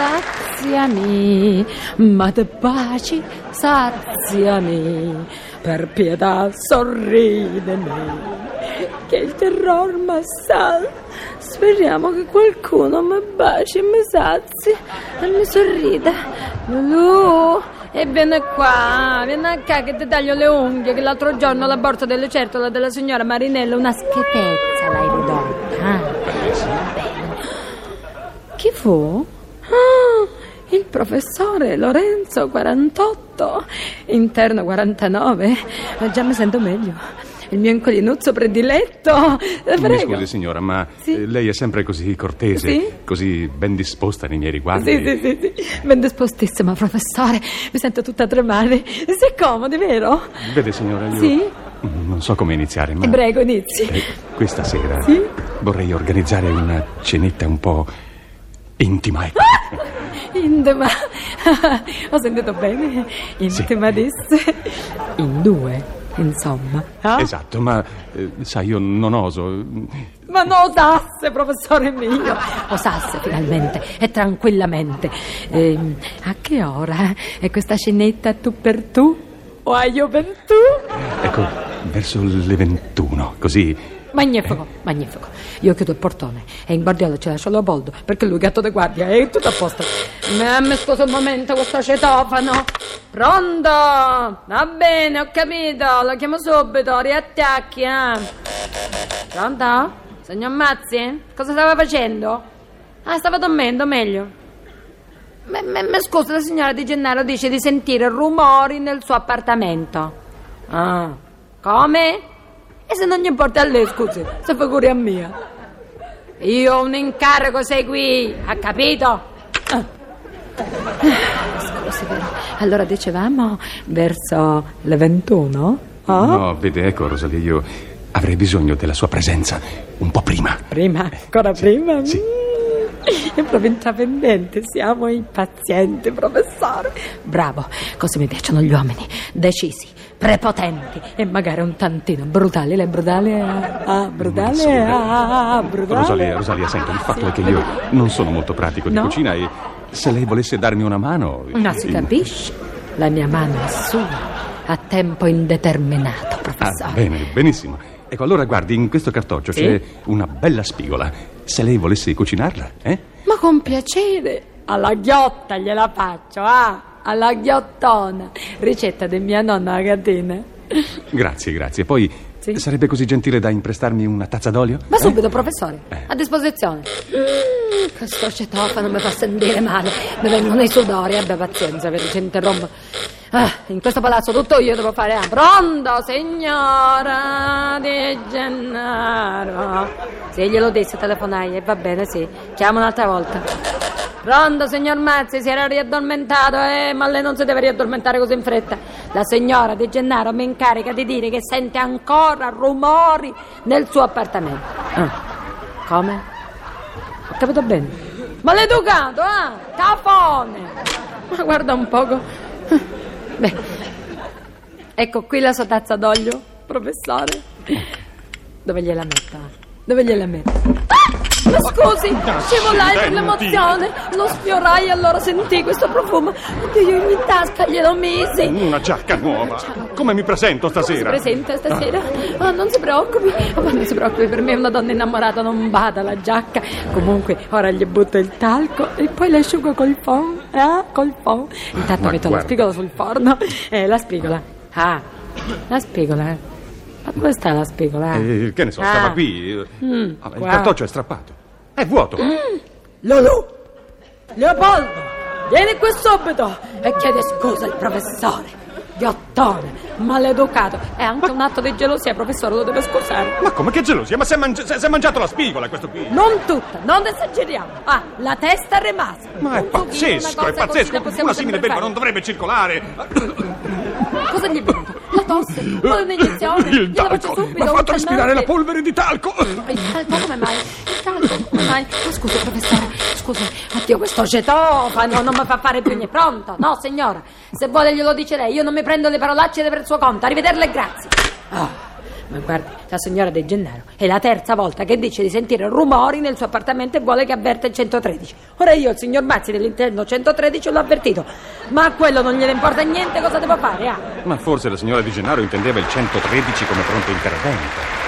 graziami, ma te baci saziami, per pietà sorridemi, che il terror m'assal. Speriamo che qualcuno mi baci e mi sazi e mi sorrida. Lulu, e vieni qua, vieni qua che ti taglio le unghie, che l'altro giorno la borsa delle certole della signora Marinella una schifezza l'hai ridotta. Bene. Chi fu? Ah, il professore Lorenzo 48, interno 49. Ma già mi sento meglio. Il mio incolinuzzo prediletto. Eh, Mi Prego. scusi signora, ma Sì? eh, lei è sempre così cortese, Sì? così ben disposta nei miei riguardi. Sì, sì, sì, sì. Ben dispostissima, professore. Mi sento tutta tremare. Si è comodi, vero? Vede signora, io Sì? non so come iniziare, ma E prego, inizi. eh, questa sera Sì? vorrei organizzare una cenetta un po' intima. ecco. Intima. Ho sentito bene? Intima disse. In due, insomma. Ah? Esatto, ma eh, sai, io non oso. Ma non osasse, professore mio. Osasse finalmente e tranquillamente. Ehm, a che ora è questa scenetta tu per tu? O a io per tu? Ecco, verso le 21, così. Magnifico, magnifico. Io chiudo il portone e in guardiola ci lascio Leopoldo perché lui gatto di guardia è tutto a posto. Mi scusa un momento questo cetofano. Pronto? Va bene, ho capito. Lo chiamo subito. Riattacchi, eh. Pronto? Signor Mazzi? Cosa stava facendo? Ah, stava dormendo, meglio. Ma scusa, la signora Di Gennaro dice di sentire rumori nel suo appartamento. Ah, come? E se non gli importa a lei, scusi, se figuri a mia. Io ho un incarico, sei qui, ha capito? Ah. Scusi, però. allora dicevamo verso le 21? Ah? No, vede, ecco, Rosalia, io avrei bisogno della sua presenza un po' prima. Prima, ancora prima? Sì. Mm, È proprio intraprendente, siamo impazienti, professore. Bravo, così mi piacciono gli uomini, decisi, prepotenti e magari un tantino brutali. Lei è brutale? Ah, ah, brutale? Ah, ah, brutale? Rosalia, Rosalia, senta, il fatto è che io non sono molto pratico di No? cucina e se lei volesse darmi una mano... Ma si eh, capisce? La mia mano è sua, a tempo indeterminato, Ah, professore. bene, benissimo. Ecco, allora guardi, in questo cartoccio Sì? c'è una bella spigola. Se lei volesse cucinarla, eh? Ma con piacere, alla ghiotta gliela faccio, ah, alla ghiottona. Ricetta di mia nonna la catena. Grazie, grazie. Poi Sì? sarebbe così gentile da imprestarmi una tazza d'olio? Ma Eh? subito, professore, Eh. a disposizione. Mm, questo cetofano mi fa sentire male. Mi vengono i sudori, abbia pazienza, vedi, ci interrompo. Ah, in questo palazzo tutto io devo fare. ah, Pronto, signora Di Gennaro. Sì, glielo disse, telefonai, e va bene, sì. Chiamo un'altra volta. Pronto, signor Mazzi, si era riaddormentato, eh, ma lei non si deve riaddormentare così in fretta. La signora Di Gennaro mi incarica di dire che sente ancora rumori nel suo appartamento. Ah, come? Ho capito bene. Maleducato, ah, cafone. Ma guarda un poco. Beh, ecco qui la sua tazza d'olio, professore. Dove gliela metto? Dove gliela metto? Ah! Ma scusi, scivolai per l'emozione, lo sfiorai e allora sentii questo profumo. Oddio, io in tasca glielo misi. Una giacca nuova. Come mi presento Si stasera? presenta stasera? Oh, non si preoccupi, oh, ma non si preoccupi, per me una donna innamorata non bada la giacca. Comunque, ora gli butto il talco e poi l'asciugo col phon, eh? Col phon. Intanto Ma metto la guarda. spigola sul forno. Eh, la spigola. Ah, la spigola. eh. Ma dove sta la spigola? Eh, che ne so, Ah. stava qui. Mm, Ah, il qua. cartoccio è strappato. È vuoto. Lolo! Leopoldo! Vieni qui subito e chiedi scusa al professore. Ghiottone, maleducato. È anche un atto di gelosia, professore, lo deve scusare. Ma come che gelosia? Ma si è, mangi- si è mangiato la spigola questo qui. Non tutta, non esageriamo. Ah, la testa è rimasta. Ma è pazzesco, è pazzesco. Una simile belva non dovrebbe circolare. Cosa gli è venuto? La tosse? Vuole un'iniezione? Il Gliela faccio talco. subito. Mi ha fatto respirare la polvere di talco. Il talco come mai? Il talco come mai? Ma scusi, professore, scusi. Oddio, questo cetofano non mi fa fare più niente. Pronto? No, signora. Se vuole glielo dice lei. Io non mi prendo le parolacce per il suo conto. Arrivederla e grazie. Ah, Ma guardi, la signora De Gennaro è la terza volta che dice di sentire rumori nel suo appartamento e vuole che avverta il 113. Ora io, il signor Mazzi dell'interno 113, l'ho avvertito. Ma a quello non gliene importa niente, cosa devo fare? Ah? Ma forse la signora Di Gennaro intendeva il 113 come pronto intervento.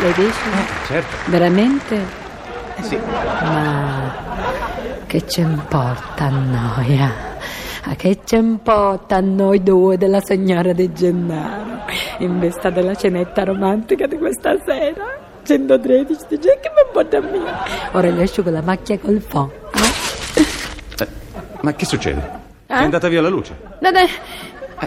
Lei dice? Certo. Veramente? Eh sì. Ma che ci importa a noi? ah? A che ci importa a noi due della signora De Gennaro? In vista della cenetta romantica di questa sera? 113 dice che mi importa a me. Ora gli asciugo la macchia col fo. Eh, ma che succede? Eh? È andata via la luce. No, no, eh,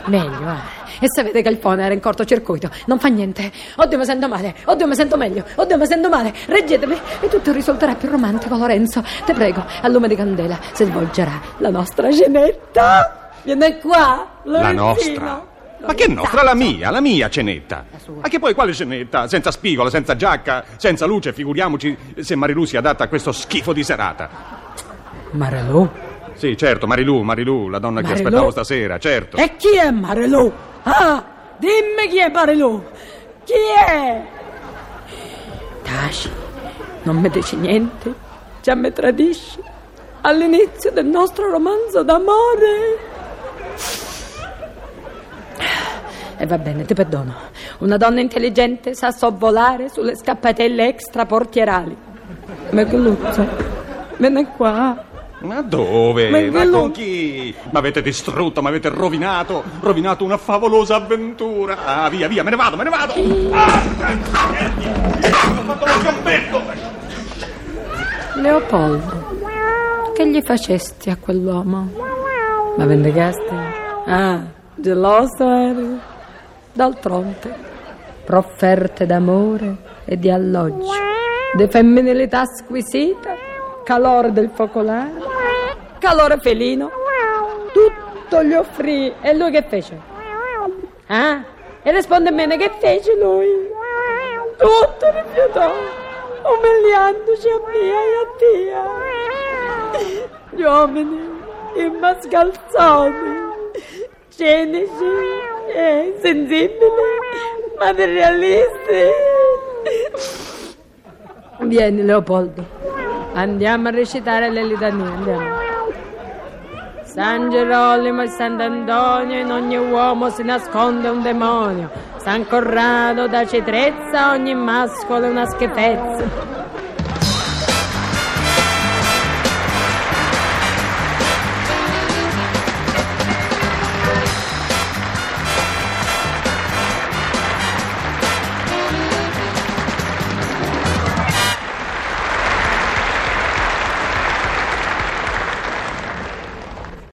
Meglio, eh. E sapete che il phone era in cortocircuito. Non fa niente. Oddio, mi sento male. Oddio, mi sento meglio. Oddio, mi sento male. Reggetemi e tutto risulterà più romantico, Lorenzo. Te prego, a lume di candela si svolgerà la nostra cenetta. Vieni qua, La Lorenzino. nostra? Ma che nostra? La mia, la mia cenetta. Ma che poi quale cenetta? Senza spigolo, senza giacca, senza luce, figuriamoci se Marilù si adatta a questo schifo di serata. Marelù. Sì, certo, Marilù, Marilù, la donna che Marilù? aspettavo stasera, certo. E chi è Marelù? Ah, dimmi chi è Marelù. Chi è? Taci, non mi dici niente. Già mi tradisci. All'inizio del nostro romanzo d'amore. E va bene, ti perdono. Una donna intelligente sa sovvolare sulle scappatelle extraportierali. Merluzzo, vieni qua. Ma dove? Ma Ma, con chi? Mi avete distrutto, mi avete rovinato, rovinato una favolosa avventura. Ah, via, via, me ne vado, me ne vado. Ah, ho fatto lo sgambetto. Leopoldo, che gli facesti a quell'uomo? Ma vendicasti? Ah, geloso eri? D'altronde, profferte d'amore e di alloggi, di femminilità squisita, calore del focolare, calore felino, tutto gli offrì e lui che fece? Ah, e risponde bene che fece lui? Tutto rifiutò, umiliandoci a me e a Dio. Gli uomini, i mascalzoni, cinici e insensibili, materialisti. Vieni Leopoldo, andiamo a recitare le litanie, andiamo. San Gerolimo e Sant'Antonio, in ogni uomo si nasconde un demonio. San Corrado da Citrezza, ogni mascolo è una schifezza.